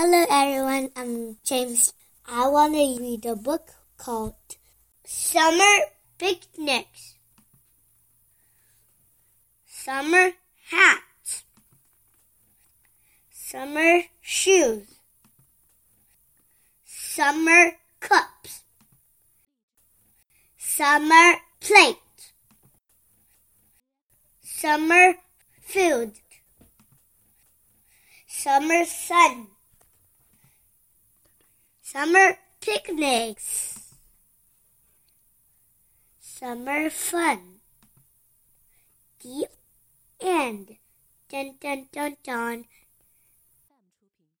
Hello, everyone. I'm James. I want to read a book called Summer Picnics. Summer hats. Summer shoes. Summer cups. Summer plate. Summer food. Summer sun. Summer picnics. Summer fun. The end. Dun dun dun dun.